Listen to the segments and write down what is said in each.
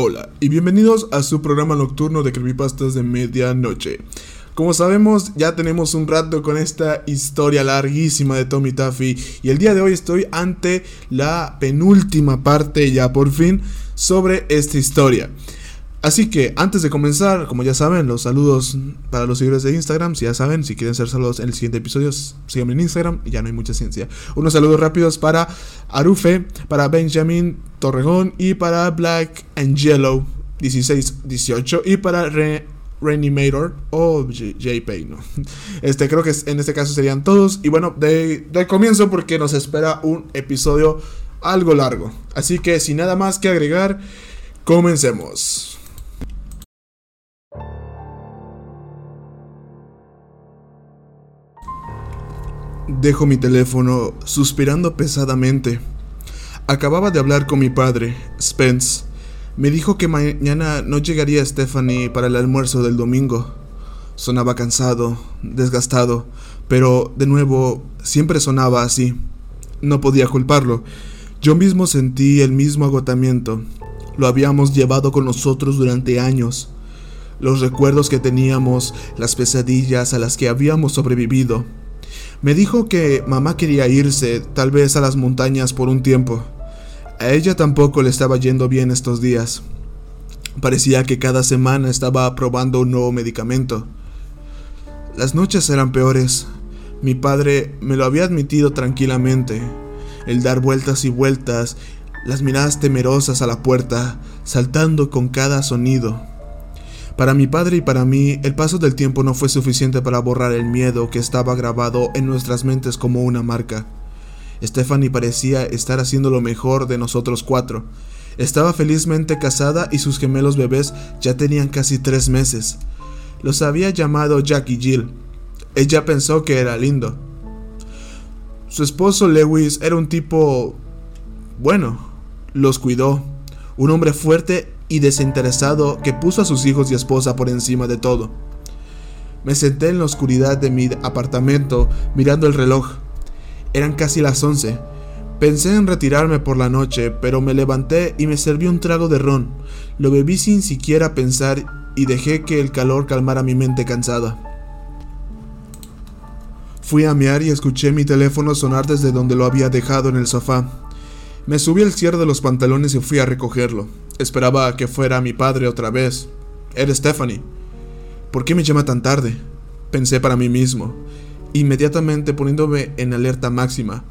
Hola y bienvenidos a su programa nocturno de creepypastas de medianoche. Como sabemos, ya tenemos un rato con esta historia larguísima de Tommy Taffy y el día de hoy estoy ante la penúltima parte ya por fin sobre esta historia. Así que antes de comenzar, como ya saben, los saludos para los seguidores de Instagram, si ya saben, si quieren ser saludos en el siguiente episodio, síganme en Instagram y ya no hay mucha ciencia. Unos saludos rápidos para Arufe, para Benjamin Torrejón y para Black Angelo 1618 y para Reanimator o JP, ¿no? Este, creo que en este caso serían todos. Y bueno, de comienzo porque nos espera un episodio algo largo. Así que sin nada más que agregar, comencemos. Dejo mi teléfono suspirando pesadamente. Acababa de hablar con mi padre, Spence. Me dijo que mañana no llegaría Stephanie para el almuerzo del domingo. Sonaba cansado, desgastado, pero de nuevo siempre sonaba así. No podía culparlo. Yo mismo sentí el mismo agotamiento. Lo habíamos llevado con nosotros durante años. Los recuerdos que teníamos, las pesadillas a las que habíamos sobrevivido me dijo que mamá quería irse, tal vez a las montañas por un tiempo. A ella tampoco le estaba yendo bien estos días. Parecía que cada semana estaba probando un nuevo medicamento. Las noches eran peores. Mi padre me lo había admitido tranquilamente. El dar vueltas y vueltas, las miradas temerosas a la puerta, saltando con cada sonido. Para mi padre y para mí, el paso del tiempo no fue suficiente para borrar el miedo que estaba grabado en nuestras mentes como una marca. Stephanie parecía estar haciendo lo mejor de nosotros cuatro. Estaba felizmente casada y sus gemelos bebés ya tenían casi tres meses. Los había llamado Jack y Jill. Ella pensó que era lindo. Su esposo Lewis era un tipo... bueno, los cuidó. Un hombre fuerte y desinteresado que puso a sus hijos y esposa por encima de todo. Me senté en la oscuridad de mi apartamento mirando el reloj. Eran casi las once. Pensé en retirarme por la noche, pero me levanté y me serví un trago de ron. Lo bebí sin siquiera pensar y dejé que el calor calmara mi mente cansada. Fui a mear y escuché mi teléfono sonar desde donde lo había dejado en el sofá. Me subí al cierre de los pantalones y fui a recogerlo. Esperaba que fuera mi padre otra vez. Era Stephanie. ¿Por qué me llama tan tarde? Pensé para mí mismo. Inmediatamente poniéndome en alerta máxima,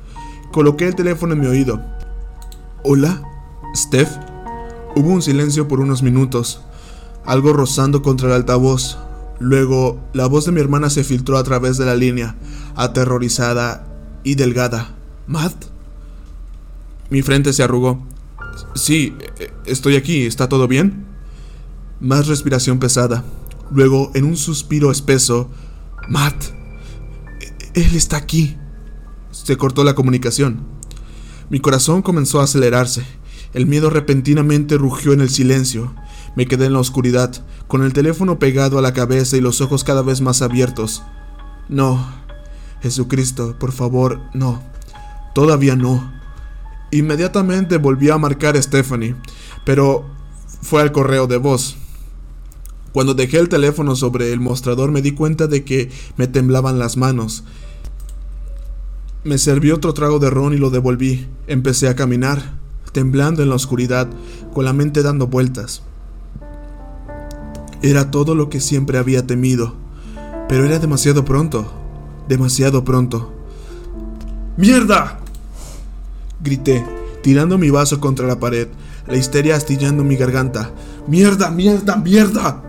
coloqué el teléfono en mi oído. ¿Hola? ¿Steph? Hubo un silencio por unos minutos, algo rozando contra el altavoz. Luego, la voz de mi hermana se filtró a través de la línea, aterrorizada y delgada. ¿Matt? Mi frente se arrugó. Sí, estoy aquí, ¿está todo bien? Más respiración pesada. Luego, en un suspiro espeso, Matt, él está aquí. Se cortó la comunicación. Mi corazón comenzó a acelerarse. El miedo repentinamente rugió en el silencio. Me quedé en la oscuridad, con el teléfono pegado a la cabeza y los ojos cada vez más abiertos. No, Jesucristo, por favor, no. Todavía no. Inmediatamente volví a marcar a Stephanie, pero fue al correo de voz. Cuando dejé el teléfono sobre el mostrador me di cuenta de que me temblaban las manos. Me serví otro trago de ron y lo devolví. Empecé a caminar, temblando en la oscuridad, con la mente dando vueltas. Era todo lo que siempre había temido, pero era demasiado pronto, demasiado pronto. ¡Mierda! Grité, tirando mi vaso contra la pared, la histeria astillando mi garganta. ¡Mierda, mierda, mierda!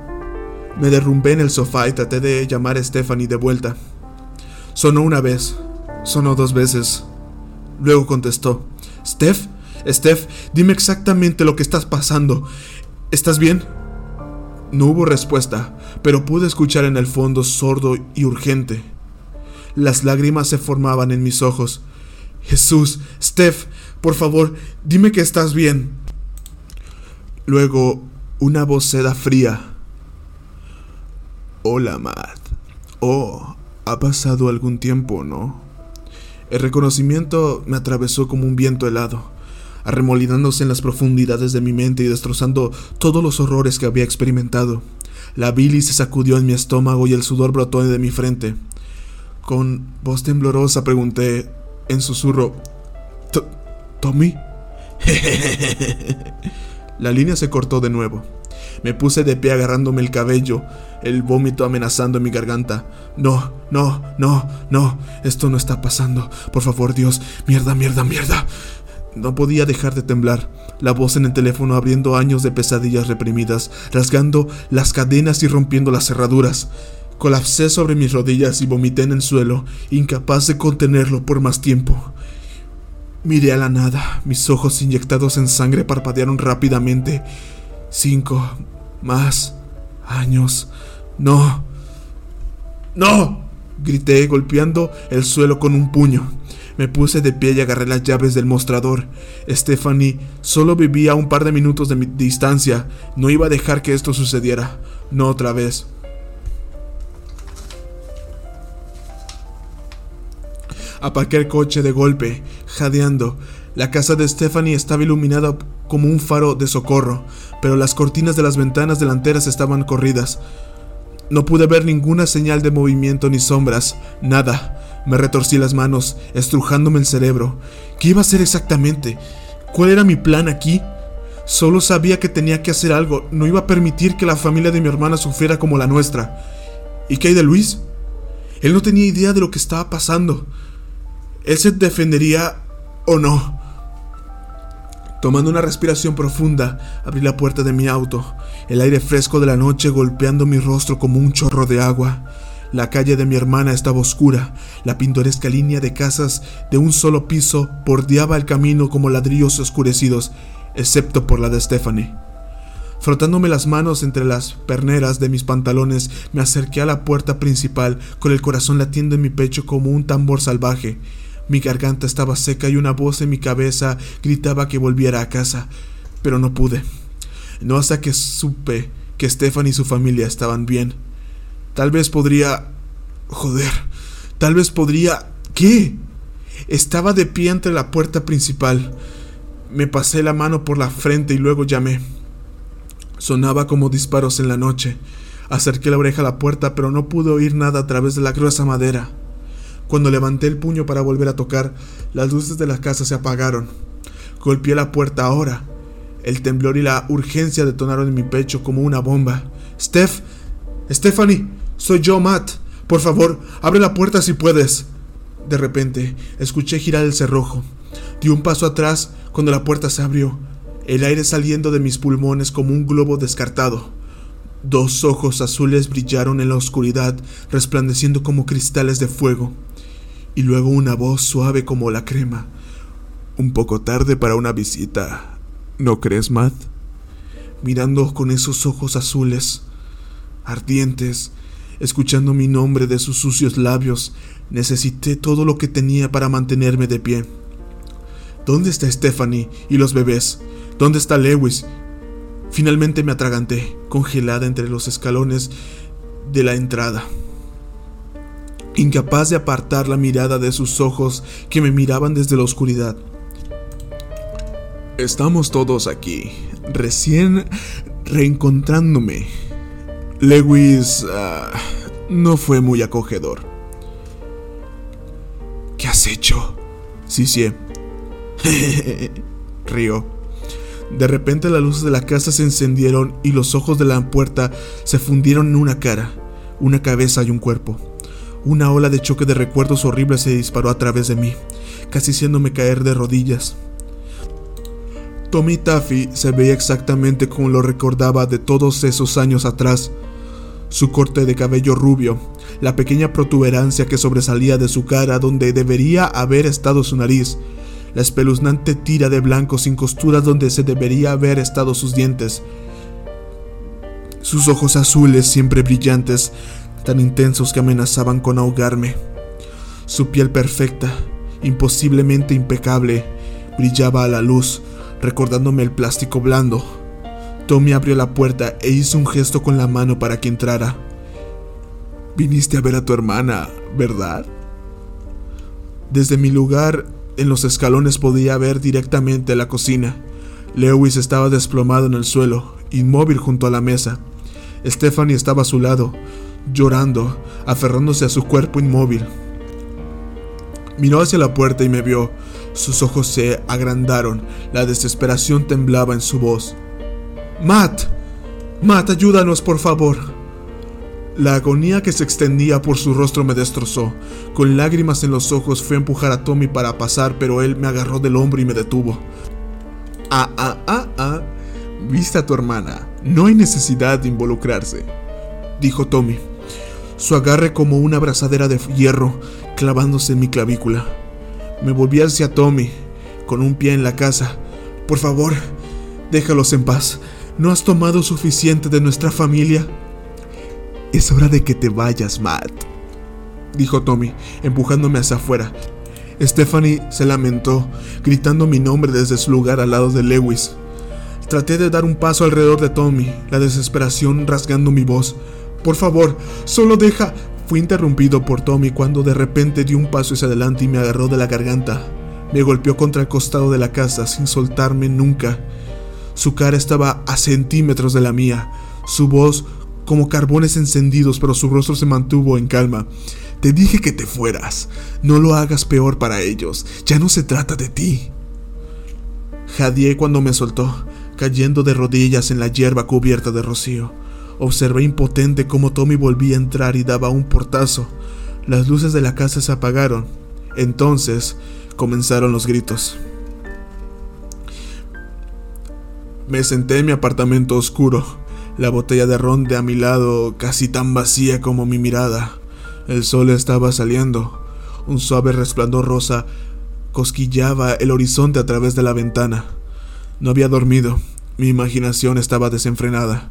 Me derrumbé en el sofá y traté de llamar a Stephanie de vuelta. Sonó una vez, sonó dos veces. Luego contestó. Steph, Steph, dime exactamente lo que estás pasando. ¿Estás bien? No hubo respuesta, pero pude escuchar en el fondo sordo y urgente. Las lágrimas se formaban en mis ojos Jesús, Steph, por favor, dime que estás bien. Luego, una voz seda fría. Hola, Matt. Oh, ha pasado algún tiempo, ¿no? El reconocimiento me atravesó como un viento helado. arremolinándose en las profundidades de mi mente y destrozando todos los horrores que había experimentado. La bilis se sacudió en mi estómago y el sudor brotó de mi frente. Con voz temblorosa pregunté en susurro, ¿Tommy? La línea se cortó de nuevo. Me puse de pie agarrándome el cabello, el vómito amenazando en mi garganta. No, no, no, no, esto no está pasando. Por favor, Dios, mierda, mierda, mierda. No podía dejar de temblar, la voz en el teléfono abriendo años de pesadillas reprimidas, rasgando las cadenas y rompiendo las cerraduras. Colapsé sobre mis rodillas y vomité en el suelo, incapaz de contenerlo por más tiempo. Miré a la nada, mis ojos inyectados en sangre parpadearon rápidamente. Cinco más años. No. No. Grité golpeando el suelo con un puño. Me puse de pie y agarré las llaves del mostrador. Stephanie solo vivía a un par de minutos de mi distancia. No iba a dejar que esto sucediera. No otra vez. Aparqué el coche de golpe, jadeando. La casa de Stephanie estaba iluminada como un faro de socorro, pero las cortinas de las ventanas delanteras estaban corridas. No pude ver ninguna señal de movimiento ni sombras, nada. Me retorcí las manos, estrujándome el cerebro. ¿Qué iba a hacer exactamente? ¿Cuál era mi plan aquí? Solo sabía que tenía que hacer algo, no iba a permitir que la familia de mi hermana sufriera como la nuestra. ¿Y qué hay de Luis? Él no tenía idea de lo que estaba pasando. ¿Él se defendería o no? Tomando una respiración profunda, abrí la puerta de mi auto, el aire fresco de la noche golpeando mi rostro como un chorro de agua. La calle de mi hermana estaba oscura, la pintoresca línea de casas de un solo piso bordeaba el camino como ladrillos oscurecidos, excepto por la de Stephanie. Frotándome las manos entre las perneras de mis pantalones, me acerqué a la puerta principal con el corazón latiendo en mi pecho como un tambor salvaje. Mi garganta estaba seca y una voz en mi cabeza gritaba que volviera a casa, pero no pude. No hasta que supe que Stefan y su familia estaban bien. Tal vez podría... Joder. Tal vez podría... ¿Qué? Estaba de pie ante la puerta principal. Me pasé la mano por la frente y luego llamé. Sonaba como disparos en la noche. Acerqué la oreja a la puerta, pero no pude oír nada a través de la gruesa madera. Cuando levanté el puño para volver a tocar, las luces de la casa se apagaron. Golpeé la puerta ahora. El temblor y la urgencia detonaron en mi pecho como una bomba. Steph, Stephanie, soy yo, Matt. Por favor, abre la puerta si puedes. De repente, escuché girar el cerrojo. Di un paso atrás cuando la puerta se abrió, el aire saliendo de mis pulmones como un globo descartado. Dos ojos azules brillaron en la oscuridad, resplandeciendo como cristales de fuego y luego una voz suave como la crema. Un poco tarde para una visita, ¿no crees, Matt? Mirando con esos ojos azules, ardientes, escuchando mi nombre de sus sucios labios, necesité todo lo que tenía para mantenerme de pie. ¿Dónde está Stephanie y los bebés? ¿Dónde está Lewis? Finalmente me atraganté, congelada entre los escalones de la entrada incapaz de apartar la mirada de sus ojos que me miraban desde la oscuridad. Estamos todos aquí, recién reencontrándome. Lewis ah, no fue muy acogedor. ¿Qué has hecho? Sí, sí. Río. De repente las luces de la casa se encendieron y los ojos de la puerta se fundieron en una cara, una cabeza y un cuerpo. Una ola de choque de recuerdos horribles se disparó a través de mí, casi haciéndome caer de rodillas. Tommy Taffy se veía exactamente como lo recordaba de todos esos años atrás. Su corte de cabello rubio, la pequeña protuberancia que sobresalía de su cara donde debería haber estado su nariz, la espeluznante tira de blanco sin costuras donde se debería haber estado sus dientes, sus ojos azules siempre brillantes, tan intensos que amenazaban con ahogarme. Su piel perfecta, imposiblemente impecable, brillaba a la luz, recordándome el plástico blando. Tommy abrió la puerta e hizo un gesto con la mano para que entrara. Viniste a ver a tu hermana, ¿verdad? Desde mi lugar en los escalones podía ver directamente la cocina. Lewis estaba desplomado en el suelo, inmóvil junto a la mesa. Stephanie estaba a su lado, llorando, aferrándose a su cuerpo inmóvil. Miró hacia la puerta y me vio. Sus ojos se agrandaron, la desesperación temblaba en su voz. Matt, Matt, ayúdanos, por favor. La agonía que se extendía por su rostro me destrozó. Con lágrimas en los ojos fui a empujar a Tommy para pasar, pero él me agarró del hombro y me detuvo. Ah, ah, ah, ah. Viste a tu hermana. No hay necesidad de involucrarse, dijo Tommy. Su agarre como una abrazadera de hierro clavándose en mi clavícula. Me volví hacia Tommy, con un pie en la casa. Por favor, déjalos en paz. ¿No has tomado suficiente de nuestra familia? Es hora de que te vayas, Matt, dijo Tommy, empujándome hacia afuera. Stephanie se lamentó, gritando mi nombre desde su lugar al lado de Lewis. Traté de dar un paso alrededor de Tommy, la desesperación rasgando mi voz. Por favor, solo deja... Fui interrumpido por Tommy cuando de repente dio un paso hacia adelante y me agarró de la garganta. Me golpeó contra el costado de la casa sin soltarme nunca. Su cara estaba a centímetros de la mía, su voz como carbones encendidos, pero su rostro se mantuvo en calma. Te dije que te fueras. No lo hagas peor para ellos. Ya no se trata de ti. Jadeé cuando me soltó, cayendo de rodillas en la hierba cubierta de rocío. Observé impotente cómo Tommy volvía a entrar y daba un portazo. Las luces de la casa se apagaron. Entonces comenzaron los gritos. Me senté en mi apartamento oscuro, la botella de ron de a mi lado casi tan vacía como mi mirada. El sol estaba saliendo. Un suave resplandor rosa cosquillaba el horizonte a través de la ventana. No había dormido. Mi imaginación estaba desenfrenada.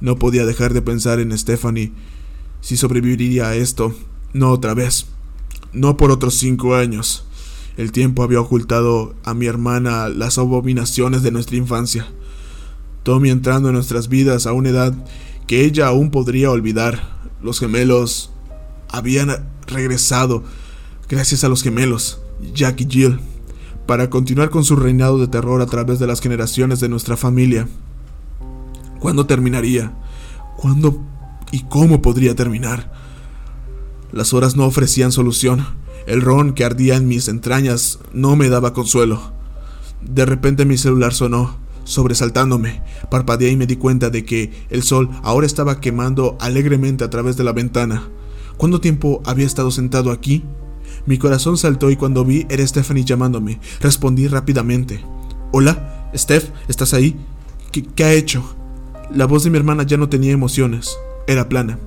No podía dejar de pensar en Stephanie. Si sobreviviría a esto, no otra vez. No por otros cinco años. El tiempo había ocultado a mi hermana las abominaciones de nuestra infancia. Tommy entrando en nuestras vidas a una edad que ella aún podría olvidar. Los gemelos habían regresado gracias a los gemelos, Jack y Jill, para continuar con su reinado de terror a través de las generaciones de nuestra familia. ¿Cuándo terminaría? ¿Cuándo y cómo podría terminar? Las horas no ofrecían solución. El ron que ardía en mis entrañas no me daba consuelo. De repente mi celular sonó, sobresaltándome. Parpadeé y me di cuenta de que el sol ahora estaba quemando alegremente a través de la ventana. ¿Cuánto tiempo había estado sentado aquí? Mi corazón saltó y cuando vi era Stephanie llamándome. Respondí rápidamente. Hola, Steph, ¿estás ahí? ¿Qué, ¿Qué, ha hecho? La voz de mi hermana ya no tenía emociones, era plana.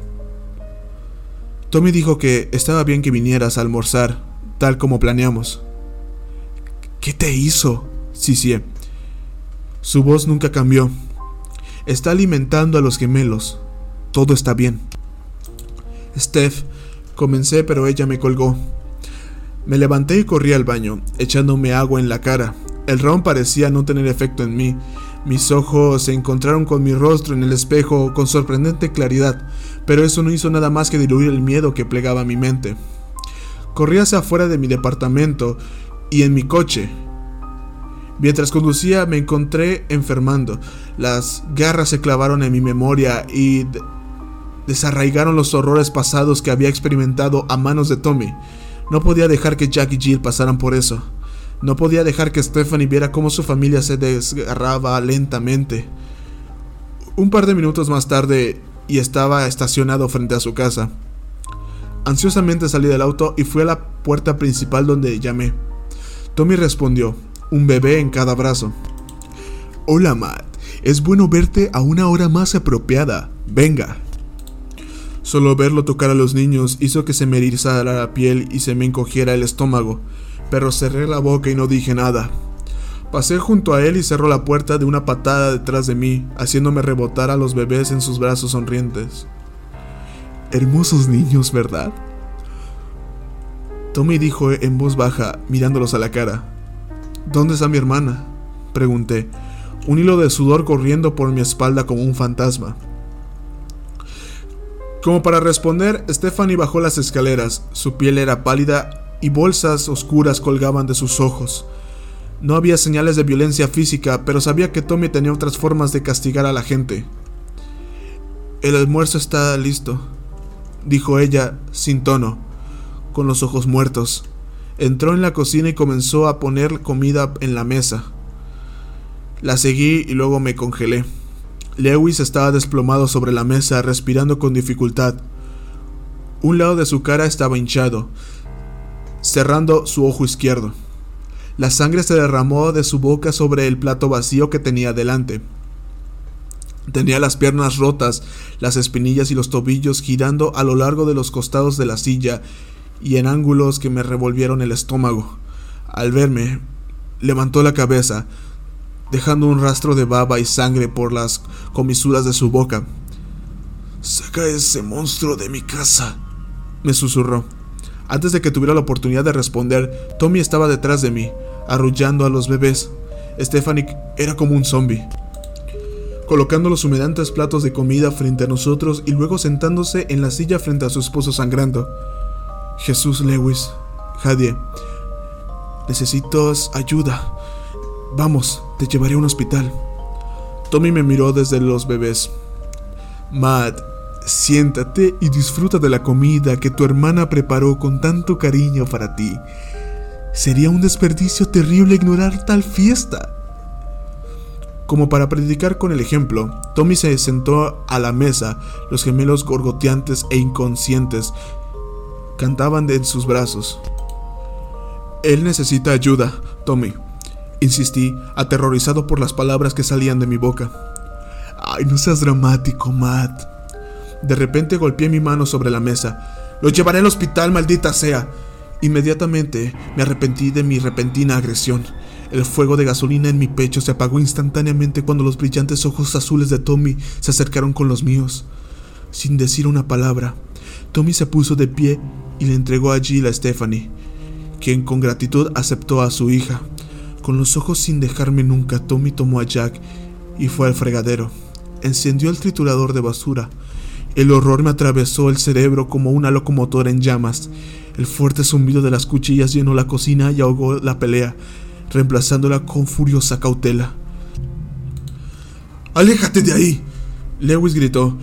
Tommy dijo que estaba bien que vinieras a almorzar, tal como planeamos. ¿Qué te hizo? sí. Su voz nunca cambió. Está alimentando a los gemelos. Todo está bien. Steph, comencé, pero ella me colgó. Me levanté y corrí al baño, echándome agua en la cara. El ron parecía no tener efecto en mí, mis ojos se encontraron con mi rostro en el espejo con sorprendente claridad, pero eso no hizo nada más que diluir el miedo que plegaba mi mente. Corrí hacia afuera de mi departamento y en mi coche. Mientras conducía me encontré enfermando. Las garras se clavaron en mi memoria y desarraigaron los horrores pasados que había experimentado a manos de Tommy. No podía dejar que Jack y Jill pasaran por eso. No podía dejar que Stephanie viera cómo su familia se desgarraba lentamente. Un par de minutos más tarde y estaba estacionado frente a su casa. Ansiosamente salí del auto y fui a la puerta principal donde llamé. Tommy respondió, un bebé en cada brazo. Hola Matt, es bueno verte a una hora más apropiada. Venga. Solo verlo tocar a los niños hizo que se me erizara la piel y se me encogiera el estómago pero cerré la boca y no dije nada. Pasé junto a él y cerró la puerta de una patada detrás de mí, haciéndome rebotar a los bebés en sus brazos sonrientes. Hermosos niños, ¿verdad? Tommy dijo en voz baja, mirándolos a la cara. ¿Dónde está mi hermana? Pregunté, un hilo de sudor corriendo por mi espalda como un fantasma. Como para responder, Stephanie bajó las escaleras. Su piel era pálida y bolsas oscuras colgaban de sus ojos. No había señales de violencia física, pero sabía que Tommy tenía otras formas de castigar a la gente. El almuerzo está listo, dijo ella sin tono, con los ojos muertos. Entró en la cocina y comenzó a poner comida en la mesa. La seguí y luego me congelé. Lewis estaba desplomado sobre la mesa, respirando con dificultad. Un lado de su cara estaba hinchado, cerrando su ojo izquierdo. La sangre se derramó de su boca sobre el plato vacío que tenía delante. Tenía las piernas rotas, las espinillas y los tobillos girando a lo largo de los costados de la silla y en ángulos que me revolvieron el estómago. Al verme, levantó la cabeza, dejando un rastro de baba y sangre por las comisuras de su boca. Saca ese monstruo de mi casa, me susurró. Antes de que tuviera la oportunidad de responder, Tommy estaba detrás de mí, arrullando a los bebés. Stephanie era como un zombie colocando los humedantes platos de comida frente a nosotros y luego sentándose en la silla frente a su esposo sangrando. Jesús Lewis, Jadie, necesitas ayuda. Vamos, te llevaré a un hospital. Tommy me miró desde los bebés. Matt, siéntate y disfruta de la comida que tu hermana preparó con tanto cariño para ti. Sería un desperdicio terrible ignorar tal fiesta. Como para predicar con el ejemplo, Tommy se sentó a la mesa, los gemelos gorgoteantes e inconscientes cantaban en sus brazos. Él necesita ayuda, Tommy, insistí, aterrorizado por las palabras que salían de mi boca. Ay, no seas dramático, Matt. De repente golpeé mi mano sobre la mesa. Lo llevaré al hospital, maldita sea. Inmediatamente me arrepentí de mi repentina agresión. El fuego de gasolina en mi pecho se apagó instantáneamente cuando los brillantes ojos azules de Tommy se acercaron con los míos. Sin decir una palabra, Tommy se puso de pie y le entregó a Jill a Stephanie, quien con gratitud aceptó a su hija. Con los ojos sin dejarme nunca, Tommy tomó a Jack y fue al fregadero. Encendió el triturador de basura. El horror me atravesó el cerebro como una locomotora en llamas. El fuerte zumbido de las cuchillas llenó la cocina y ahogó la pelea reemplazándola con furiosa cautela. ¡Aléjate de ahí! Lewis gritó,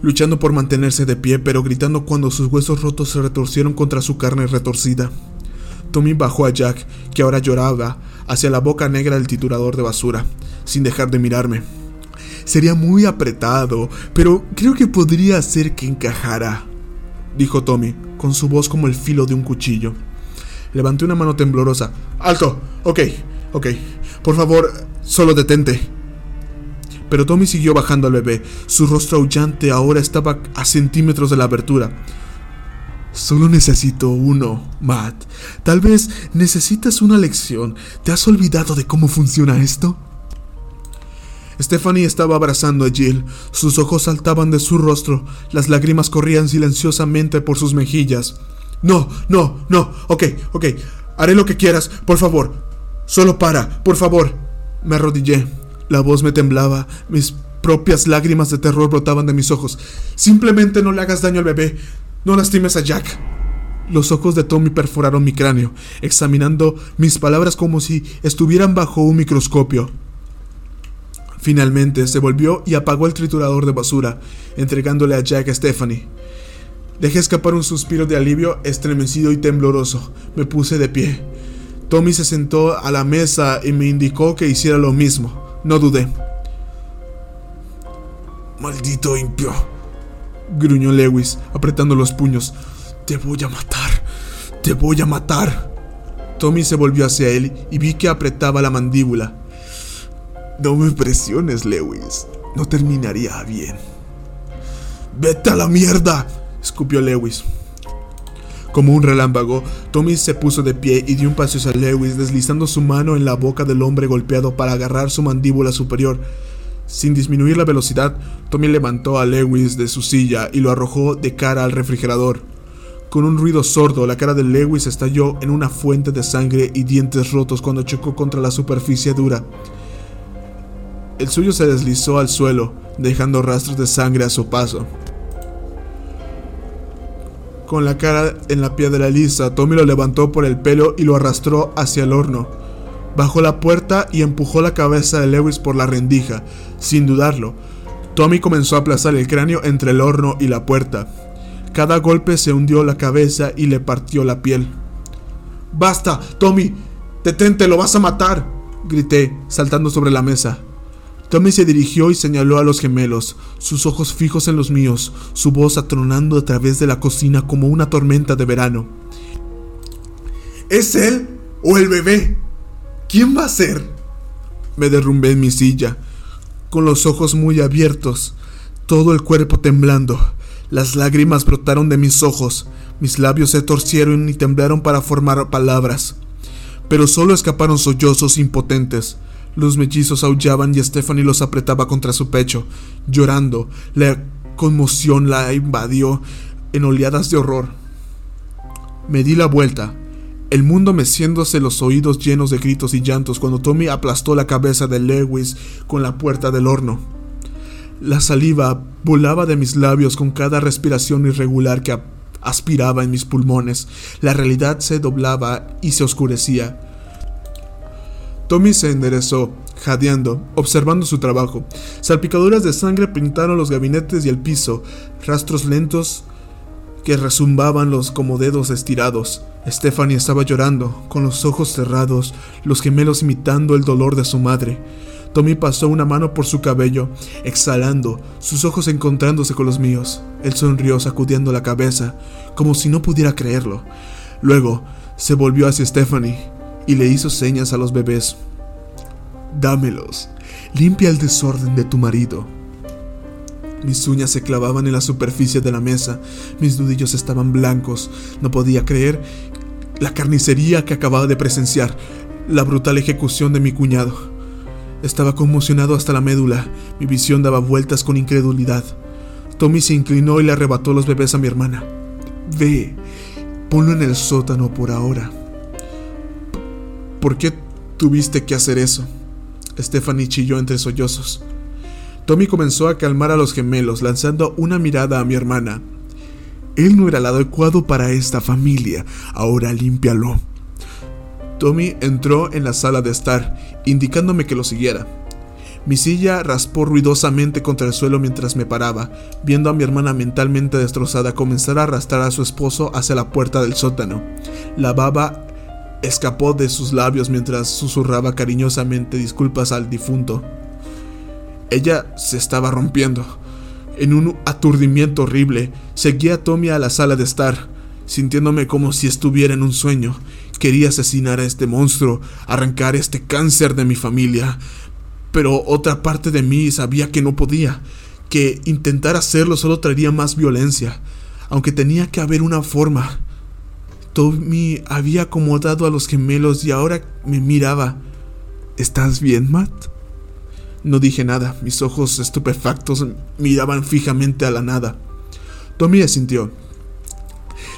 luchando por mantenerse de pie, pero gritando cuando sus huesos rotos se retorcieron contra su carne retorcida. Tommy bajó a Jack, que ahora lloraba, hacia la boca negra del titulador de basura, sin dejar de mirarme. Sería muy apretado, pero creo que podría hacer que encajara, dijo Tommy, con su voz como el filo de un cuchillo. Levanté una mano temblorosa. ¡Alto! Ok, ok. Por favor, solo detente. Pero Tommy siguió bajando al bebé. Su rostro aullante ahora estaba a centímetros de la abertura. Solo necesito uno, Matt. Tal vez necesitas una lección. ¿Te has olvidado de cómo funciona esto? Stephanie estaba abrazando a Jill. Sus ojos saltaban de su rostro. Las lágrimas corrían silenciosamente por sus mejillas. No, no, no. Ok, ok. Haré lo que quieras, por favor. Solo para, por favor. Me arrodillé. La voz me temblaba. Mis propias lágrimas de terror brotaban de mis ojos. Simplemente no le hagas daño al bebé. No lastimes a Jack. Los ojos de Tommy perforaron mi cráneo, examinando mis palabras como si estuvieran bajo un microscopio. Finalmente se volvió y apagó el triturador de basura, entregándole a Jack a Stephanie. Dejé escapar un suspiro de alivio estremecido y tembloroso. Me puse de pie. Tommy se sentó a la mesa y me indicó que hiciera lo mismo. No dudé. Maldito impio, gruñó Lewis, apretando los puños. Te voy a matar. Te voy a matar. Tommy se volvió hacia él y vi que apretaba la mandíbula. No me presiones, Lewis. No terminaría bien. ¡Vete a la mierda! escupió Lewis. Como un relámpago, Tommy se puso de pie y dio un paso hacia Lewis, deslizando su mano en la boca del hombre golpeado para agarrar su mandíbula superior. Sin disminuir la velocidad, Tommy levantó a Lewis de su silla y lo arrojó de cara al refrigerador. Con un ruido sordo, la cara de Lewis estalló en una fuente de sangre y dientes rotos cuando chocó contra la superficie dura. El suyo se deslizó al suelo, dejando rastros de sangre a su paso. Con la cara en la piedra lisa, Tommy lo levantó por el pelo y lo arrastró hacia el horno. Bajó la puerta y empujó la cabeza de Lewis por la rendija, sin dudarlo. Tommy comenzó a aplazar el cráneo entre el horno y la puerta. Cada golpe se hundió la cabeza y le partió la piel. ¡Basta, Tommy! ¡Detente, lo vas a matar! grité, saltando sobre la mesa. Tommy se dirigió y señaló a los gemelos, sus ojos fijos en los míos, su voz atronando a través de la cocina como una tormenta de verano. ¿Es él o el bebé? ¿Quién va a ser? Me derrumbé en mi silla, con los ojos muy abiertos, todo el cuerpo temblando. Las lágrimas brotaron de mis ojos, mis labios se torcieron y temblaron para formar palabras. Pero solo escaparon sollozos impotentes. Los mellizos aullaban y Stephanie los apretaba contra su pecho, llorando. La conmoción la invadió en oleadas de horror. Me di la vuelta, el mundo meciéndose los oídos llenos de gritos y llantos cuando Tommy aplastó la cabeza de Lewis con la puerta del horno. La saliva volaba de mis labios con cada respiración irregular que aspiraba en mis pulmones. La realidad se doblaba y se oscurecía. Tommy se enderezó, jadeando, observando su trabajo. Salpicaduras de sangre pintaron los gabinetes y el piso, rastros lentos que resumbaban los como dedos estirados. Stephanie estaba llorando, con los ojos cerrados, los gemelos imitando el dolor de su madre. Tommy pasó una mano por su cabello, exhalando, sus ojos encontrándose con los míos. Él sonrió sacudiendo la cabeza, como si no pudiera creerlo. Luego se volvió hacia Stephanie y le hizo señas a los bebés. Dámelos, limpia el desorden de tu marido. Mis uñas se clavaban en la superficie de la mesa, mis nudillos estaban blancos, no podía creer la carnicería que acababa de presenciar, la brutal ejecución de mi cuñado. Estaba conmocionado hasta la médula, mi visión daba vueltas con incredulidad. Tommy se inclinó y le arrebató los bebés a mi hermana. Ve, ponlo en el sótano por ahora. ¿Por qué tuviste que hacer eso? Stephanie chilló entre sollozos. Tommy comenzó a calmar a los gemelos, lanzando una mirada a mi hermana. Él no era el adecuado para esta familia, ahora límpialo. Tommy entró en la sala de estar, indicándome que lo siguiera. Mi silla raspó ruidosamente contra el suelo mientras me paraba, viendo a mi hermana mentalmente destrozada comenzar a arrastrar a su esposo hacia la puerta del sótano. La baba escapó de sus labios mientras susurraba cariñosamente disculpas al difunto. Ella se estaba rompiendo. En un aturdimiento horrible, seguía a Tommy a la sala de estar, sintiéndome como si estuviera en un sueño. Quería asesinar a este monstruo, arrancar este cáncer de mi familia. Pero otra parte de mí sabía que no podía, que intentar hacerlo solo traería más violencia, aunque tenía que haber una forma. Tommy había acomodado a los gemelos y ahora me miraba. ¿Estás bien, Matt? No dije nada, mis ojos estupefactos miraban fijamente a la nada. Tommy asintió.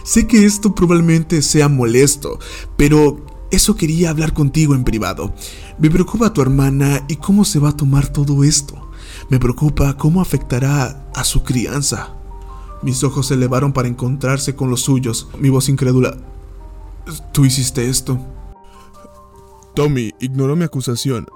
Sé que esto probablemente sea molesto, pero eso quería hablar contigo en privado. Me preocupa tu hermana y cómo se va a tomar todo esto. Me preocupa cómo afectará a su crianza. Mis ojos se elevaron para encontrarse con los suyos. Mi voz incrédula. ¿Tú hiciste esto? Tommy ignoró mi acusación.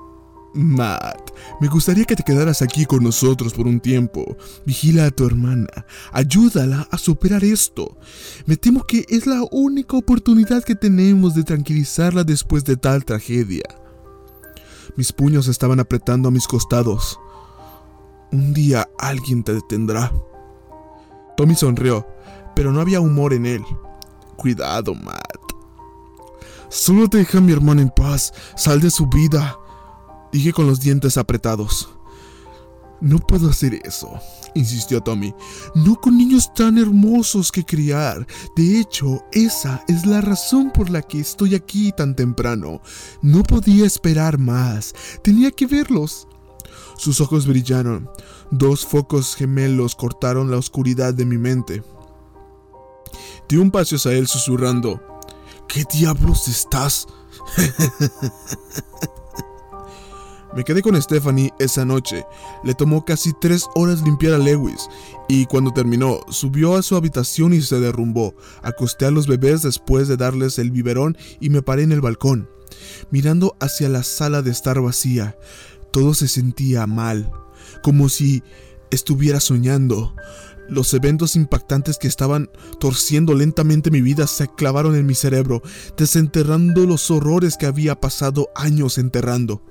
Matt, me gustaría que te quedaras aquí con nosotros por un tiempo. Vigila a tu hermana. Ayúdala a superar esto. Me temo que es la única oportunidad que tenemos de tranquilizarla después de tal tragedia. Mis puños estaban apretando a mis costados. Un día alguien te detendrá. Tommy sonrió, pero no había humor en él. Cuidado, Matt. Solo deja a mi hermana en paz. Sal de su vida. Dije con los dientes apretados. No puedo hacer eso, insistió Tommy. No con niños tan hermosos que criar. De hecho, esa es la razón por la que estoy aquí tan temprano. No podía esperar más. Tenía que verlos. Sus ojos brillaron. Dos focos gemelos cortaron la oscuridad de mi mente. Di un paso hacia él susurrando. ¿Qué diablos estás? Me quedé con Stephanie esa noche. Le tomó casi tres horas limpiar a Lewis y cuando terminó subió a su habitación y se derrumbó. Acosté a los bebés después de darles el biberón y me paré en el balcón, mirando hacia la sala de estar vacía. Todo se sentía mal, como si estuviera soñando. Los eventos impactantes que estaban torciendo lentamente mi vida se clavaron en mi cerebro, desenterrando los horrores que había pasado años enterrando.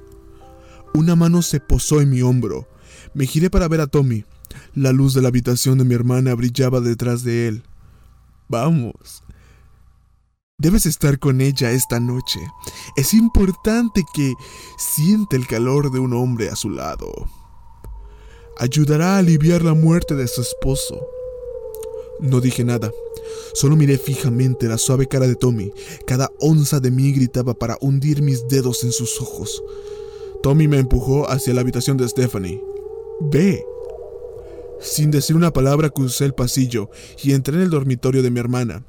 Una mano se posó en mi hombro. Me giré para ver a Tommy. La luz de la habitación de mi hermana brillaba detrás de él. Vamos. Debes estar con ella esta noche. Es importante que siente el calor de un hombre a su lado ayudará a aliviar la muerte de su esposo. No dije nada, solo miré fijamente la suave cara de Tommy. Cada onza de mí gritaba para hundir mis dedos en sus ojos. Tommy me empujó hacia la habitación de Stephanie. Ve. Sin decir una palabra crucé el pasillo y entré en el dormitorio de mi hermana.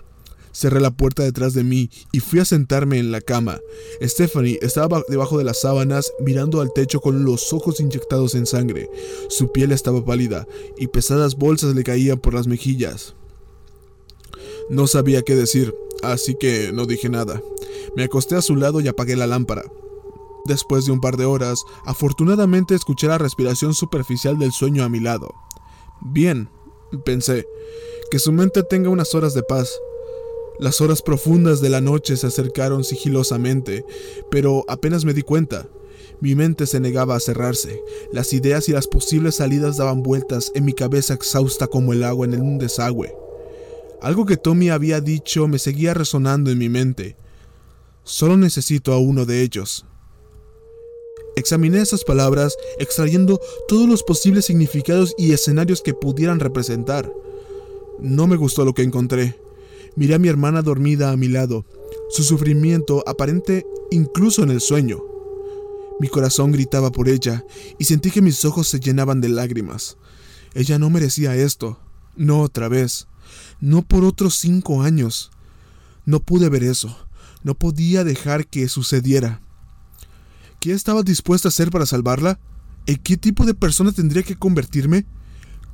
Cerré la puerta detrás de mí y fui a sentarme en la cama. Stephanie estaba debajo de las sábanas mirando al techo con los ojos inyectados en sangre. Su piel estaba pálida y pesadas bolsas le caían por las mejillas. No sabía qué decir, así que no dije nada. Me acosté a su lado y apagué la lámpara. Después de un par de horas, afortunadamente escuché la respiración superficial del sueño a mi lado. Bien, pensé, que su mente tenga unas horas de paz. Las horas profundas de la noche se acercaron sigilosamente, pero apenas me di cuenta. Mi mente se negaba a cerrarse. Las ideas y las posibles salidas daban vueltas en mi cabeza exhausta como el agua en un desagüe. Algo que Tommy había dicho me seguía resonando en mi mente. Solo necesito a uno de ellos. Examiné esas palabras, extrayendo todos los posibles significados y escenarios que pudieran representar. No me gustó lo que encontré. Miré a mi hermana dormida a mi lado, su sufrimiento aparente incluso en el sueño. Mi corazón gritaba por ella y sentí que mis ojos se llenaban de lágrimas. Ella no merecía esto, no otra vez, no por otros cinco años. No pude ver eso, no podía dejar que sucediera. ¿Qué estaba dispuesta a hacer para salvarla? ¿En qué tipo de persona tendría que convertirme?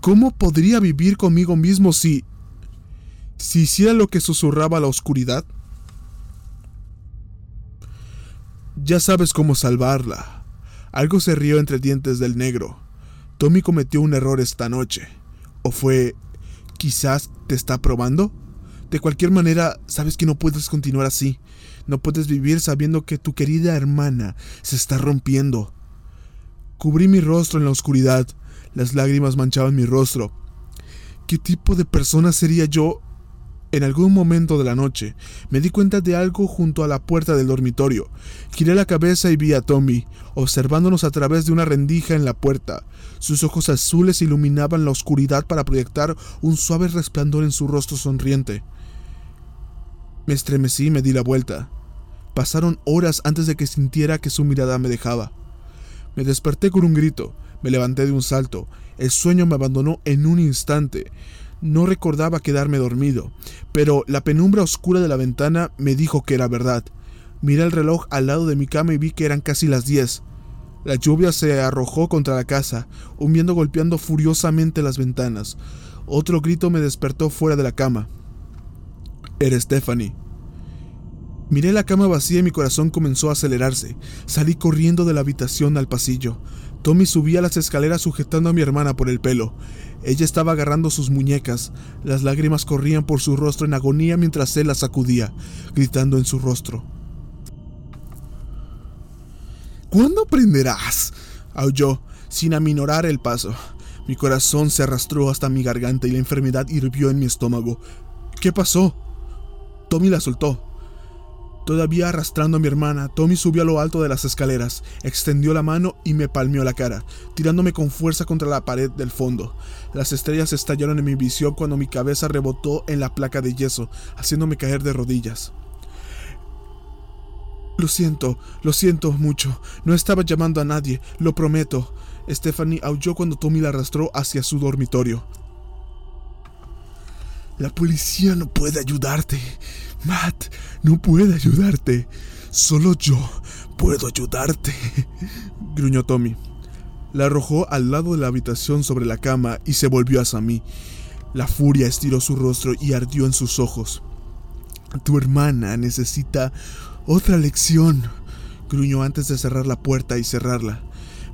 ¿Cómo podría vivir conmigo mismo si si hiciera lo que susurraba la oscuridad? Ya sabes cómo salvarla. Algo se rió entre dientes del negro. Tommy cometió un error esta noche. ¿O fue... quizás te está probando? De cualquier manera, sabes que no puedes continuar así. No puedes vivir sabiendo que tu querida hermana se está rompiendo. Cubrí mi rostro en la oscuridad. Las lágrimas manchaban mi rostro. ¿Qué tipo de persona sería yo en algún momento de la noche, me di cuenta de algo junto a la puerta del dormitorio. Giré la cabeza y vi a Tommy, observándonos a través de una rendija en la puerta. Sus ojos azules iluminaban la oscuridad para proyectar un suave resplandor en su rostro sonriente. Me estremecí y me di la vuelta. Pasaron horas antes de que sintiera que su mirada me dejaba. Me desperté con un grito, me levanté de un salto. El sueño me abandonó en un instante. No recordaba quedarme dormido, pero la penumbra oscura de la ventana me dijo que era verdad. Miré el reloj al lado de mi cama y vi que eran casi las diez. La lluvia se arrojó contra la casa, un viento golpeando furiosamente las ventanas. Otro grito me despertó fuera de la cama. Era Stephanie. Miré la cama vacía y mi corazón comenzó a acelerarse. Salí corriendo de la habitación al pasillo. Tommy subía las escaleras sujetando a mi hermana por el pelo. Ella estaba agarrando sus muñecas. Las lágrimas corrían por su rostro en agonía mientras él la sacudía, gritando en su rostro. ¿Cuándo aprenderás? aulló, sin aminorar el paso. Mi corazón se arrastró hasta mi garganta y la enfermedad hirvió en mi estómago. ¿Qué pasó? Tommy la soltó. Todavía arrastrando a mi hermana, Tommy subió a lo alto de las escaleras, extendió la mano y me palmeó la cara, tirándome con fuerza contra la pared del fondo. Las estrellas estallaron en mi visión cuando mi cabeza rebotó en la placa de yeso, haciéndome caer de rodillas. Lo siento, lo siento mucho. No estaba llamando a nadie, lo prometo. Stephanie aulló cuando Tommy la arrastró hacia su dormitorio. La policía no puede ayudarte. Matt no puede ayudarte. Solo yo puedo ayudarte, gruñó Tommy. La arrojó al lado de la habitación sobre la cama y se volvió hacia mí. La furia estiró su rostro y ardió en sus ojos. Tu hermana necesita otra lección, gruñó antes de cerrar la puerta y cerrarla.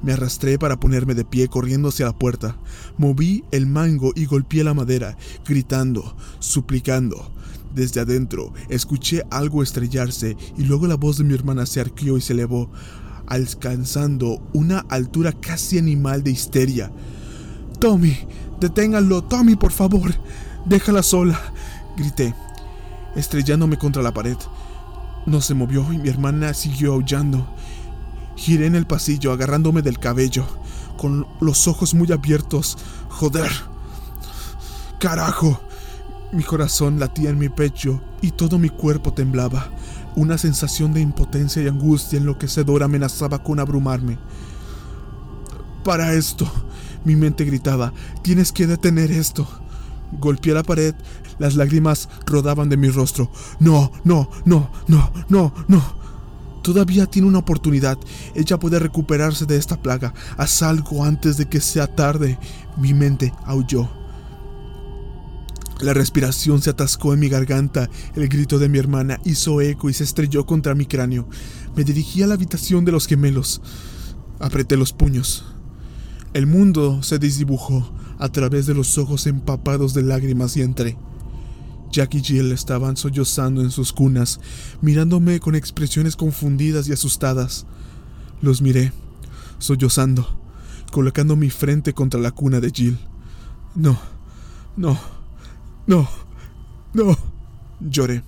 Me arrastré para ponerme de pie corriendo hacia la puerta. Moví el mango y golpeé la madera, gritando, suplicando. Desde adentro escuché algo estrellarse y luego la voz de mi hermana se arqueó y se elevó, alcanzando una altura casi animal de histeria. Tommy, deténganlo, Tommy, por favor. Déjala sola, grité, estrellándome contra la pared. No se movió y mi hermana siguió aullando. Giré en el pasillo agarrándome del cabello, con los ojos muy abiertos. Joder. Carajo. Mi corazón latía en mi pecho y todo mi cuerpo temblaba. Una sensación de impotencia y angustia enloquecedora amenazaba con abrumarme. Para esto, mi mente gritaba, tienes que detener esto. Golpeé la pared, las lágrimas rodaban de mi rostro. No, no, no, no, no, no. Todavía tiene una oportunidad. Ella puede recuperarse de esta plaga. Haz algo antes de que sea tarde. Mi mente aulló. La respiración se atascó en mi garganta. El grito de mi hermana hizo eco y se estrelló contra mi cráneo. Me dirigí a la habitación de los gemelos. Apreté los puños. El mundo se desdibujó a través de los ojos empapados de lágrimas y entré. Jack y Jill estaban sollozando en sus cunas, mirándome con expresiones confundidas y asustadas. Los miré, sollozando, colocando mi frente contra la cuna de Jill. No, no, no, no, lloré.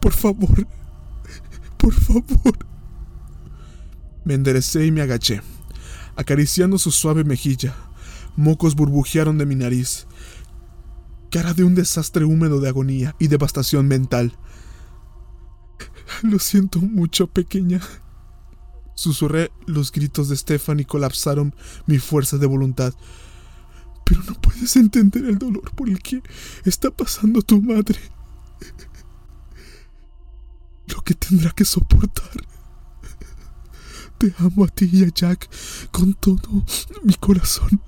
Por favor, por favor. Me enderecé y me agaché, acariciando su suave mejilla. Mocos burbujearon de mi nariz cara de un desastre húmedo de agonía y devastación mental. Lo siento mucho, pequeña. Susurré, los gritos de Stephanie colapsaron mi fuerza de voluntad. Pero no puedes entender el dolor por el que está pasando tu madre. Lo que tendrá que soportar. Te amo a ti y a Jack con todo mi corazón.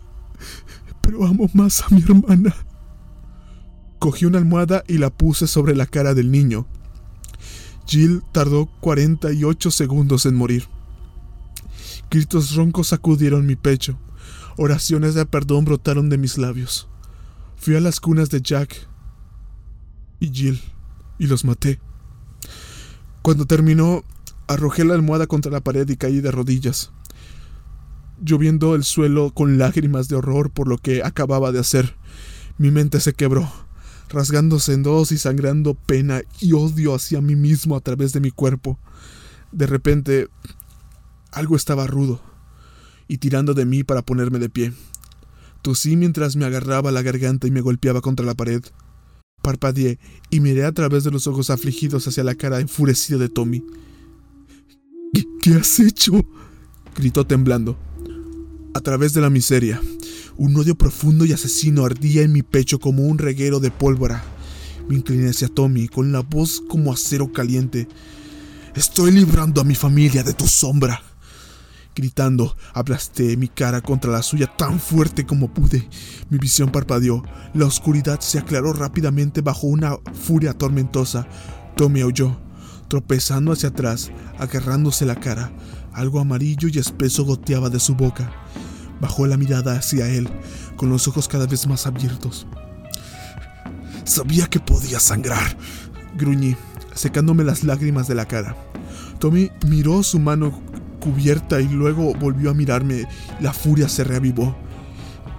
Pero amo más a mi hermana. Cogí una almohada y la puse sobre la cara del niño. Jill tardó 48 segundos en morir. Gritos roncos sacudieron mi pecho. Oraciones de perdón brotaron de mis labios. Fui a las cunas de Jack y Jill y los maté. Cuando terminó, arrojé la almohada contra la pared y caí de rodillas, lloviendo el suelo con lágrimas de horror por lo que acababa de hacer. Mi mente se quebró rasgándose en dos y sangrando pena y odio hacia mí mismo a través de mi cuerpo. De repente, algo estaba rudo y tirando de mí para ponerme de pie. Tosí mientras me agarraba la garganta y me golpeaba contra la pared. Parpadeé y miré a través de los ojos afligidos hacia la cara enfurecida de Tommy. ¿Qué, qué has hecho? gritó temblando. A través de la miseria, un odio profundo y asesino ardía en mi pecho como un reguero de pólvora. Me incliné hacia Tommy con la voz como acero caliente. Estoy librando a mi familia de tu sombra. Gritando, aplasté mi cara contra la suya tan fuerte como pude. Mi visión parpadeó. La oscuridad se aclaró rápidamente bajo una furia tormentosa. Tommy aulló, tropezando hacia atrás, agarrándose la cara. Algo amarillo y espeso goteaba de su boca. Bajó la mirada hacia él, con los ojos cada vez más abiertos. Sabía que podía sangrar, gruñí, secándome las lágrimas de la cara. Tommy miró su mano cubierta y luego volvió a mirarme. La furia se reavivó.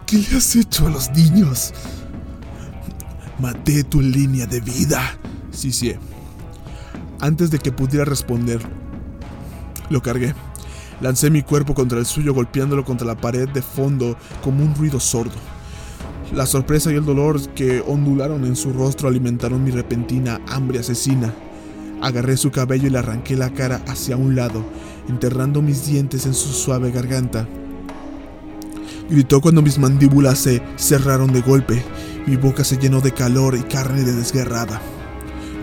¿Qué le has hecho a los niños? Maté tu línea de vida, sí, sí. Antes de que pudiera responder, lo cargué. Lancé mi cuerpo contra el suyo golpeándolo contra la pared de fondo como un ruido sordo. La sorpresa y el dolor que ondularon en su rostro alimentaron mi repentina hambre asesina. Agarré su cabello y le arranqué la cara hacia un lado, enterrando mis dientes en su suave garganta. Gritó cuando mis mandíbulas se cerraron de golpe. Mi boca se llenó de calor y carne de desgarrada.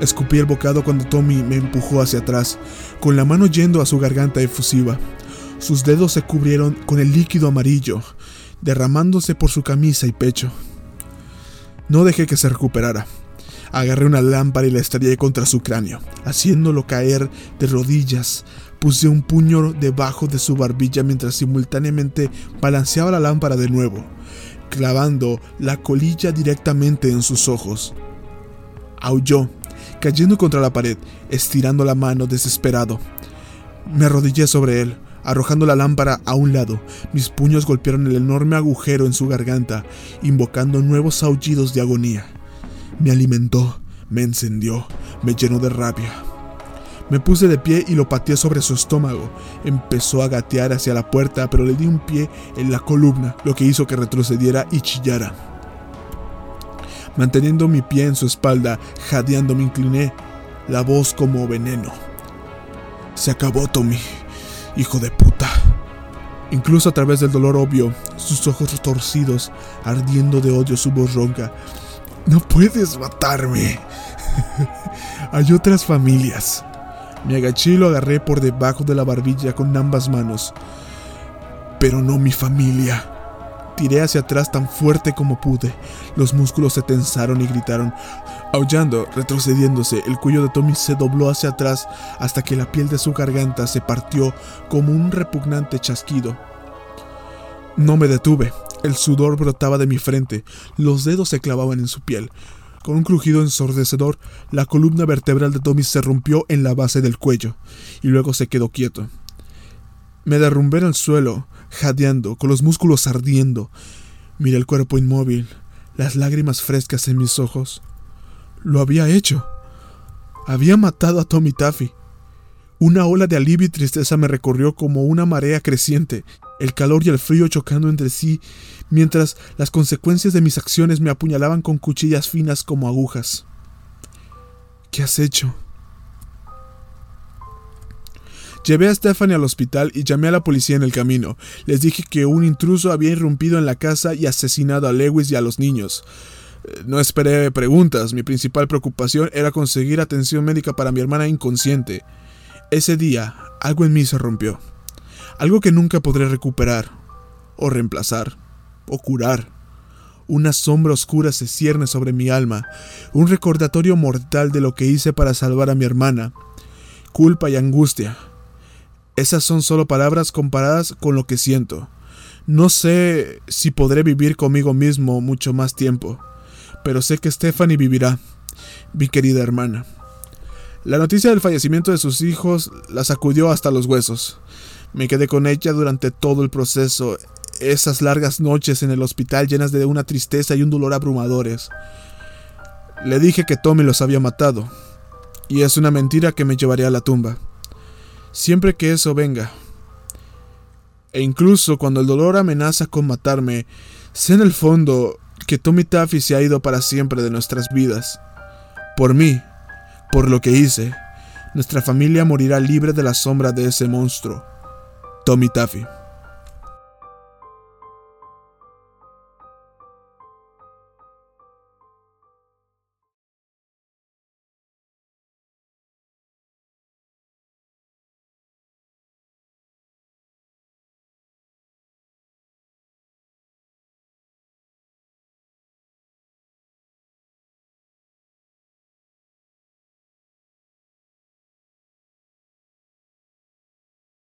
Escupí el bocado cuando Tommy me empujó hacia atrás, con la mano yendo a su garganta efusiva. Sus dedos se cubrieron con el líquido amarillo, derramándose por su camisa y pecho. No dejé que se recuperara. Agarré una lámpara y la estrellé contra su cráneo, haciéndolo caer de rodillas. Puse un puño debajo de su barbilla mientras simultáneamente balanceaba la lámpara de nuevo, clavando la colilla directamente en sus ojos. Aulló, cayendo contra la pared, estirando la mano desesperado. Me arrodillé sobre él, arrojando la lámpara a un lado. Mis puños golpearon el enorme agujero en su garganta, invocando nuevos aullidos de agonía. Me alimentó, me encendió, me llenó de rabia. Me puse de pie y lo pateé sobre su estómago. Empezó a gatear hacia la puerta, pero le di un pie en la columna, lo que hizo que retrocediera y chillara. Manteniendo mi pie en su espalda, jadeando me incliné, la voz como veneno. Se acabó, Tommy, hijo de puta. Incluso a través del dolor obvio, sus ojos retorcidos, ardiendo de odio, su voz ronca. No puedes matarme. Hay otras familias. Me agaché y lo agarré por debajo de la barbilla con ambas manos. Pero no mi familia. Tiré hacia atrás tan fuerte como pude. Los músculos se tensaron y gritaron. Aullando, retrocediéndose, el cuello de Tommy se dobló hacia atrás hasta que la piel de su garganta se partió como un repugnante chasquido. No me detuve. El sudor brotaba de mi frente, los dedos se clavaban en su piel. Con un crujido ensordecedor, la columna vertebral de Tommy se rompió en la base del cuello, y luego se quedó quieto. Me derrumbé en el suelo, jadeando, con los músculos ardiendo. Miré el cuerpo inmóvil, las lágrimas frescas en mis ojos. Lo había hecho. Había matado a Tommy Taffy. Una ola de alivio y tristeza me recorrió como una marea creciente, el calor y el frío chocando entre sí, mientras las consecuencias de mis acciones me apuñalaban con cuchillas finas como agujas. ¿Qué has hecho? Llevé a Stephanie al hospital y llamé a la policía en el camino. Les dije que un intruso había irrumpido en la casa y asesinado a Lewis y a los niños. No esperé preguntas, mi principal preocupación era conseguir atención médica para mi hermana inconsciente. Ese día, algo en mí se rompió. Algo que nunca podré recuperar, o reemplazar, o curar. Una sombra oscura se cierne sobre mi alma, un recordatorio mortal de lo que hice para salvar a mi hermana. Culpa y angustia. Esas son solo palabras comparadas con lo que siento. No sé si podré vivir conmigo mismo mucho más tiempo, pero sé que Stephanie vivirá, mi querida hermana. La noticia del fallecimiento de sus hijos la sacudió hasta los huesos. Me quedé con ella durante todo el proceso, esas largas noches en el hospital llenas de una tristeza y un dolor abrumadores. Le dije que Tommy los había matado, y es una mentira que me llevaría a la tumba. Siempre que eso venga. E incluso cuando el dolor amenaza con matarme, sé en el fondo que Tommy Taffy se ha ido para siempre de nuestras vidas. Por mí, por lo que hice, nuestra familia morirá libre de la sombra de ese monstruo, Tommy Taffy.